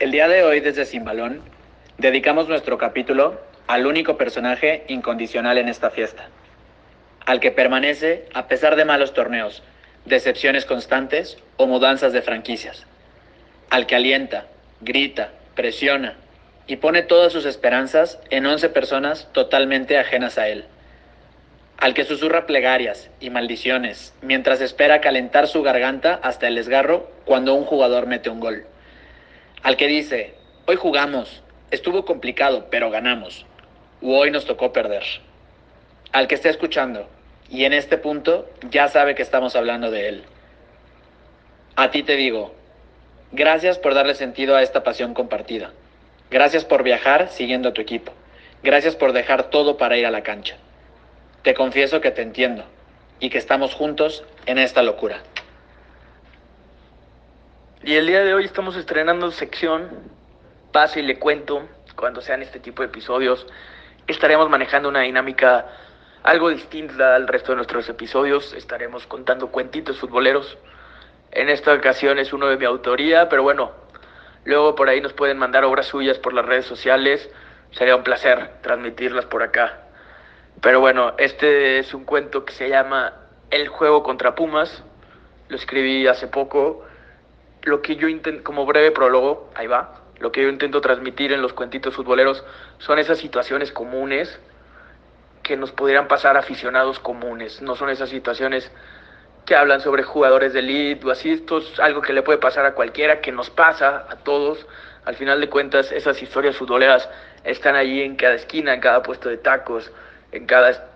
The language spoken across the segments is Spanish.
El día de hoy desde Sin Balón dedicamos nuestro capítulo al único personaje incondicional en esta fiesta, al que permanece a pesar de malos torneos, decepciones constantes o mudanzas de franquicias, al que alienta, grita, presiona y pone todas sus esperanzas en 11 personas totalmente ajenas a él, al que susurra plegarias y maldiciones mientras espera calentar su garganta hasta el desgarro cuando un jugador mete un gol, al que dice, hoy jugamos, estuvo complicado, pero ganamos, u hoy nos tocó perder, al que está escuchando, y en este punto ya sabe que estamos hablando de él. A ti te digo, gracias por darle sentido a esta pasión compartida. Gracias por viajar siguiendo a tu equipo. Gracias por dejar todo para ir a la cancha. Te confieso que te entiendo y que estamos juntos en esta locura. Y el día de hoy estamos estrenando sección Pase y le cuento cuando sean este tipo de episodios. Estaremos manejando una dinámica algo distinta al resto de nuestros episodios. Estaremos contando cuentitos futboleros. En esta ocasión es uno de mi autoría, pero bueno, luego por ahí nos pueden mandar obras suyas por las redes sociales. Sería un placer transmitirlas por acá. Pero bueno, este es un cuento que se llama El juego contra Pumas. Lo escribí hace poco. Lo que yo intento, como breve prólogo, ahí va. Lo que yo intento transmitir en los cuentitos futboleros son esas situaciones comunes que nos pudieran pasar aficionados comunes. No son esas situaciones que hablan sobre jugadores de elite o así. Esto es algo que le puede pasar a cualquiera, que nos pasa a todos. Al final de cuentas, esas historias futboleras están allí en cada esquina, en cada puesto de tacos, en cada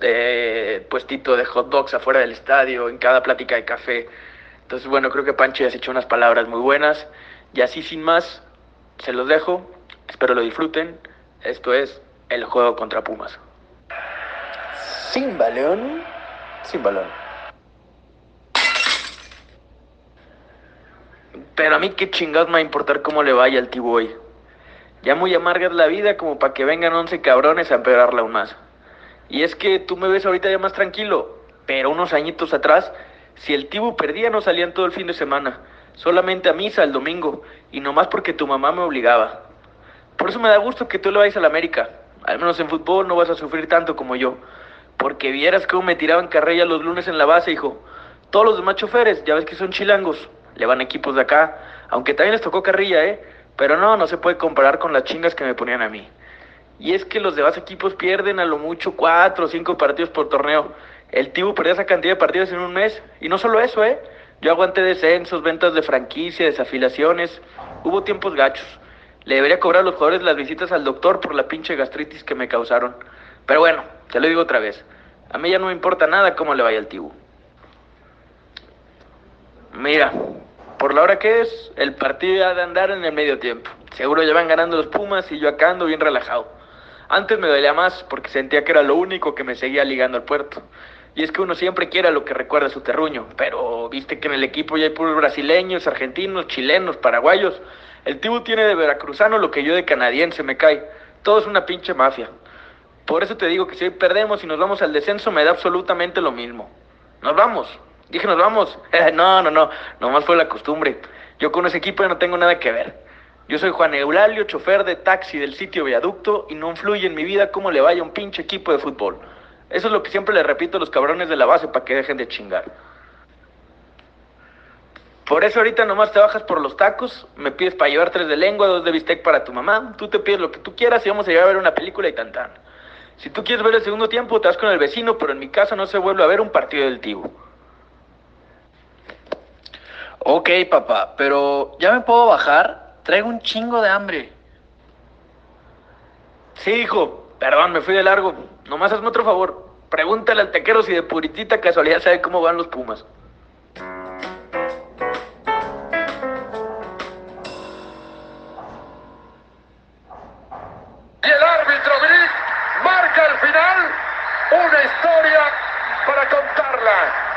eh, puestito de hot dogs afuera del estadio, en cada plática de café. Entonces, bueno, creo que Pancho ya has hecho unas palabras muy buenas. Y así, sin más, se los dejo. Espero lo disfruten. Esto es el juego contra Pumas. Sin balón, sin balón. Pero a mí qué chingados me va a importar cómo le vaya al T-Boy. Ya muy amarga es la vida como para que vengan 11 cabrones a empeorarla aún más. Y es que tú me ves ahorita ya más tranquilo, pero unos añitos atrás, si el Tibu perdía no salían todo el fin de semana, solamente a misa el domingo, y nomás porque tu mamá me obligaba. Por eso me da gusto que tú le vayas a la América. Al menos en fútbol no vas a sufrir tanto como yo. Porque vieras cómo me tiraban carrilla los lunes en la base, hijo. Todos los demás choferes, ya ves que son chilangos, le van equipos de acá, aunque también les tocó carrilla, ¿eh? Pero no, no se puede comparar con las chingas que me ponían a mí. Y es que los demás equipos pierden a lo mucho cuatro o cinco partidos por torneo. El Tibu perdió esa cantidad de partidos en un mes. Y no solo eso, ¿eh? Yo aguanté descensos, ventas de franquicia, desafilaciones. Hubo tiempos gachos. Le debería cobrar a los jugadores las visitas al doctor por la pinche gastritis que me causaron. Pero bueno, te lo digo otra vez. A mí ya no me importa nada cómo le vaya al Tibu. Mira, por la hora que es, el partido ya de andar en el medio tiempo. Seguro ya van ganando los Pumas y yo acá ando bien relajado. Antes me dolía más porque sentía que era lo único que me seguía ligando al puerto. Y es que uno siempre quiere lo que recuerda su terruño, pero viste que en el equipo ya hay puros brasileños, argentinos, chilenos, paraguayos. El Tibu tiene de veracruzano lo que yo de canadiense me cae. Todo es una pinche mafia. Por eso te digo que si hoy perdemos y nos vamos al descenso me da absolutamente lo mismo. Nos vamos. Dije, nos vamos. no, no, no. Nomás fue la costumbre. Yo con ese equipo ya no tengo nada que ver. Yo soy Juan Eulalio, chofer de taxi del sitio Viaducto y no influye en mi vida cómo le vaya un pinche equipo de fútbol. Eso es lo que siempre le repito a los cabrones de la base para que dejen de chingar. Por eso ahorita nomás te bajas por los tacos, me pides para llevar tres de lengua, dos de bistec para tu mamá, tú te pides lo que tú quieras y vamos a llegar a ver una película y tan tan. Si tú quieres ver el segundo tiempo, te vas con el vecino, pero en mi casa no se vuelve a ver un partido del Tibu. Ok, papá, pero ¿ya me puedo bajar? Traigo un chingo de hambre. Sí, hijo, perdón, me fui de largo. Nomás hazme otro favor. Pregúntale al tequero si de puritita casualidad sabe cómo van los Pumas. Y el árbitro Vic marca al final una historia para contarla.